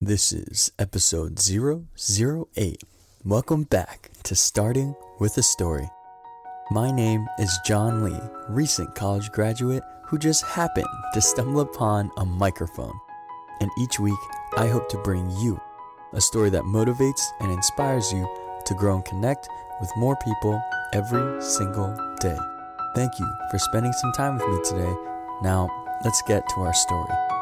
This is episode 008. Welcome back to Starting with a Story. My name is John Lee, recent college graduate who just happened to stumble upon a microphone. And each week, I hope to bring you a story that motivates and inspires you to grow and connect with more people every single day. Thank you for spending some time with me today. Now, let's get to our story.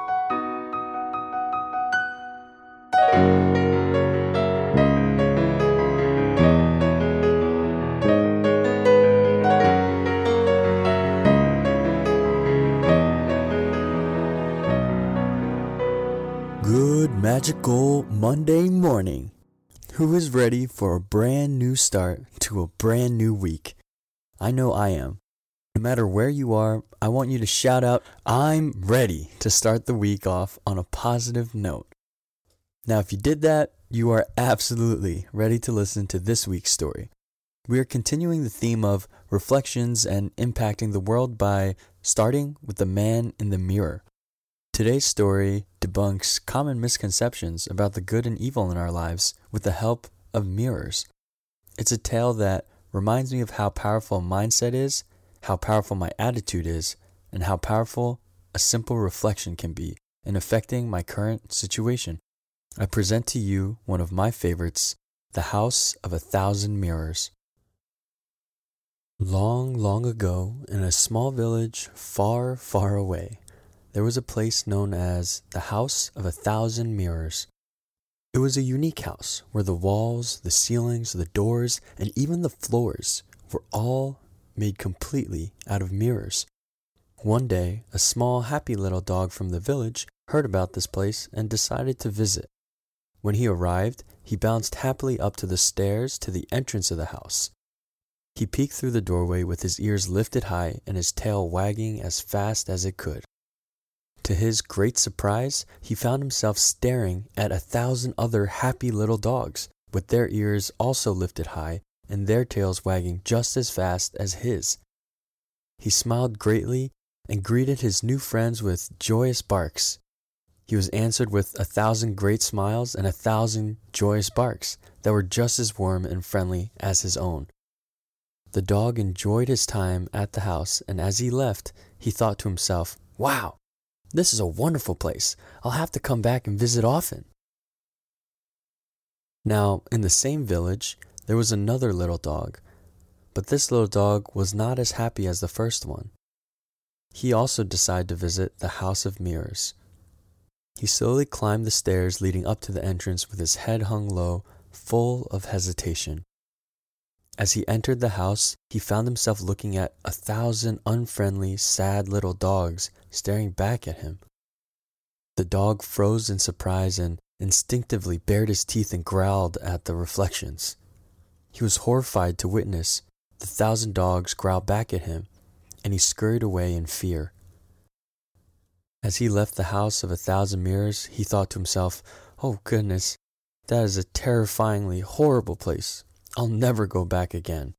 Magical Monday morning. Who is ready for a brand new start to a brand new week? I know I am. No matter where you are, I want you to shout out, I'm ready to start the week off on a positive note. Now, if you did that, you are absolutely ready to listen to this week's story. We are continuing the theme of reflections and impacting the world by starting with the man in the mirror. Today's story debunks common misconceptions about the good and evil in our lives with the help of mirrors. It's a tale that reminds me of how powerful mindset is, how powerful my attitude is, and how powerful a simple reflection can be in affecting my current situation. I present to you one of my favorites, The House of a Thousand Mirrors. Long, long ago, in a small village far, far away, there was a place known as the House of a Thousand Mirrors. It was a unique house where the walls, the ceilings, the doors, and even the floors were all made completely out of mirrors. One day, a small, happy little dog from the village heard about this place and decided to visit. When he arrived, he bounced happily up to the stairs to the entrance of the house. He peeked through the doorway with his ears lifted high and his tail wagging as fast as it could. To his great surprise, he found himself staring at a thousand other happy little dogs, with their ears also lifted high and their tails wagging just as fast as his. He smiled greatly and greeted his new friends with joyous barks. He was answered with a thousand great smiles and a thousand joyous barks that were just as warm and friendly as his own. The dog enjoyed his time at the house, and as he left, he thought to himself, Wow, this is a wonderful place. I'll have to come back and visit often. Now, in the same village, there was another little dog, but this little dog was not as happy as the first one. He also decided to visit the House of Mirrors. He slowly climbed the stairs leading up to the entrance with his head hung low, full of hesitation. As he entered the house, he found himself looking at a thousand unfriendly, sad little dogs staring back at him. The dog froze in surprise and instinctively bared his teeth and growled at the reflections. He was horrified to witness the thousand dogs growl back at him, and he scurried away in fear. As he left the house of a thousand mirrors, he thought to himself, Oh goodness, that is a terrifyingly horrible place. I'll never go back again.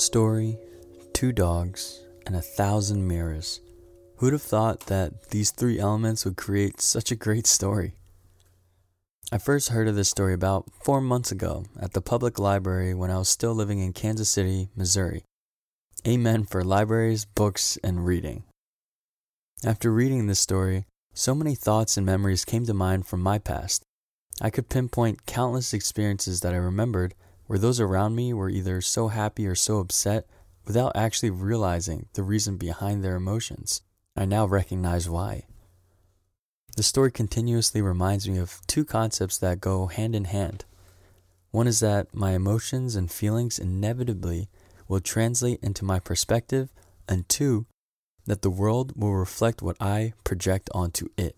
Story, two dogs, and a thousand mirrors. Who'd have thought that these three elements would create such a great story? I first heard of this story about four months ago at the public library when I was still living in Kansas City, Missouri. Amen for libraries, books, and reading. After reading this story, so many thoughts and memories came to mind from my past. I could pinpoint countless experiences that I remembered where those around me were either so happy or so upset without actually realizing the reason behind their emotions. I now recognize why. The story continuously reminds me of two concepts that go hand in hand. One is that my emotions and feelings inevitably will translate into my perspective, and two, that the world will reflect what I project onto it.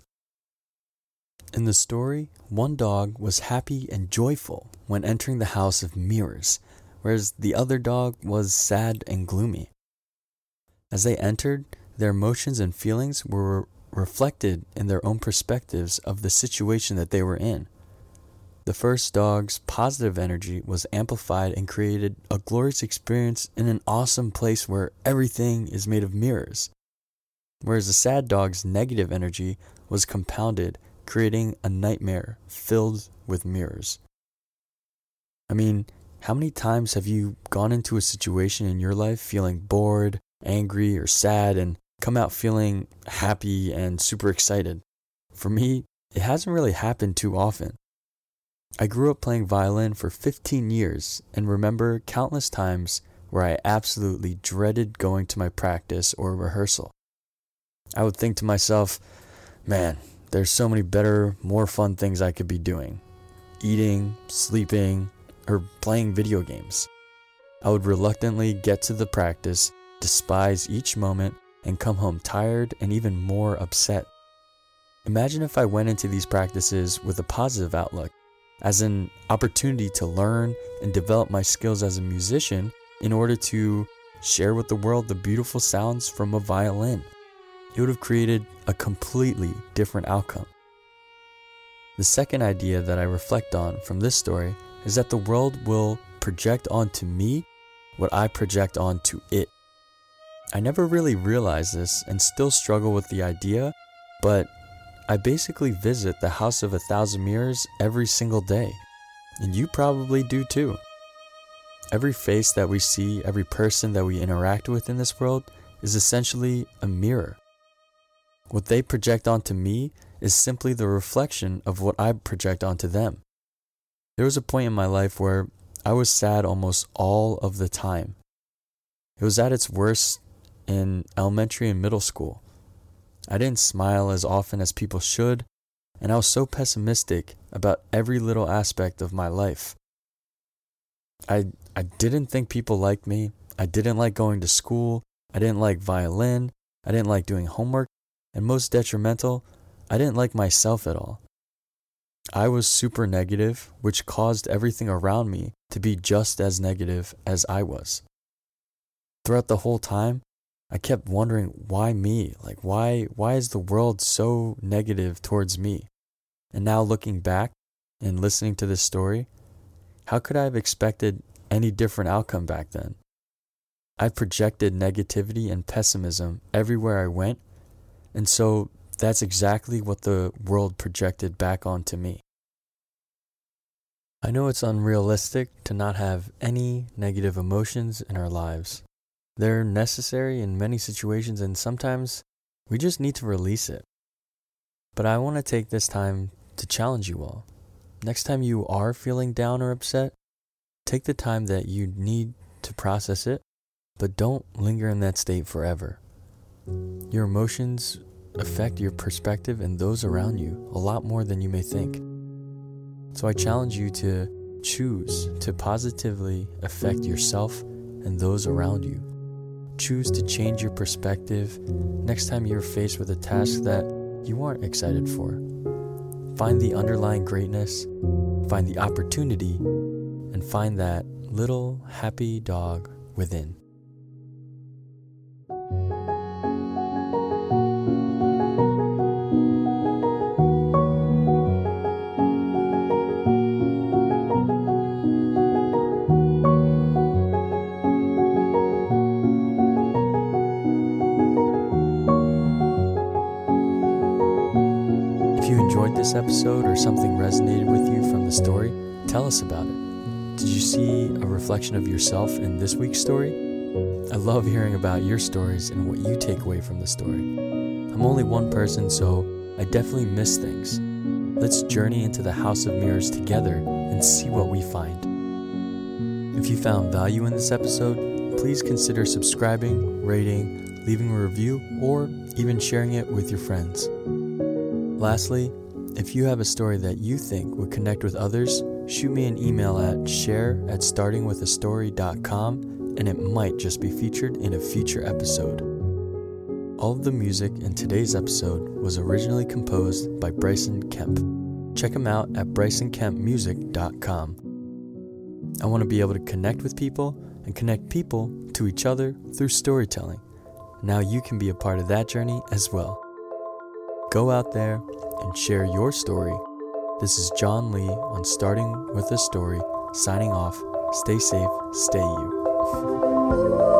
In the story, one dog was happy and joyful when entering the house of mirrors, whereas the other dog was sad and gloomy. As they entered, their emotions and feelings were reflected in their own perspectives of the situation that they were in. The first dog's positive energy was amplified and created a glorious experience in an awesome place where everything is made of mirrors. Whereas the sad dog's negative energy was compounded, creating a nightmare filled with mirrors. I mean, how many times have you gone into a situation in your life feeling bored, angry, or sad and come out feeling happy and super excited? For me, it hasn't really happened too often. I grew up playing violin for 15 years and remember countless times where I absolutely dreaded going to my practice or rehearsal. I would think to myself, man, there's so many better, more fun things I could be doing eating, sleeping, or playing video games. I would reluctantly get to the practice, despise each moment, and come home tired and even more upset. Imagine if I went into these practices with a positive outlook as an opportunity to learn and develop my skills as a musician in order to share with the world the beautiful sounds from a violin. It would have created a completely different outcome. The second idea that I reflect on from this story is that the world will project onto me what I project onto it. I never really realized this and still struggle with the idea, but I basically visit the House of a Thousand Mirrors every single day. And you probably do too. Every face that we see, every person that we interact with in this world is essentially a mirror. What they project onto me is simply the reflection of what I project onto them. There was a point in my life where I was sad almost all of the time. It was at its worst in elementary and middle school. I didn't smile as often as people should, and I was so pessimistic about every little aspect of my life. I, I didn't think people liked me. I didn't like going to school. I didn't like violin. I didn't like doing homework. And most detrimental, I didn't like myself at all. I was super negative, which caused everything around me to be just as negative as I was. Throughout the whole time, I kept wondering why me? Like why why is the world so negative towards me? And now looking back and listening to this story, how could I have expected any different outcome back then? I projected negativity and pessimism everywhere I went, and so that's exactly what the world projected back onto me. I know it's unrealistic to not have any negative emotions in our lives. They're necessary in many situations, and sometimes we just need to release it. But I want to take this time to challenge you all. Next time you are feeling down or upset, take the time that you need to process it, but don't linger in that state forever. Your emotions affect your perspective and those around you a lot more than you may think. So I challenge you to choose to positively affect yourself and those around you choose to change your perspective next time you're faced with a task that you aren't excited for. Find the underlying greatness, find the opportunity, and find that little happy dog within. This episode or something resonated with you from the story, tell us about it. Did you see a reflection of yourself in this week's story? I love hearing about your stories and what you take away from the story. I'm only one person, so I definitely miss things. Let's journey into the House of Mirrors together and see what we find. If you found value in this episode, please consider subscribing, rating, leaving a review, or even sharing it with your friends. Lastly, if you have a story that you think would connect with others, shoot me an email at share at startingwithastory.com and it might just be featured in a future episode. All of the music in today's episode was originally composed by Bryson Kemp. Check him out at brysonkempmusic.com. I want to be able to connect with people and connect people to each other through storytelling. Now you can be a part of that journey as well. Go out there and share your story. This is John Lee on Starting with a Story, signing off. Stay safe, stay you.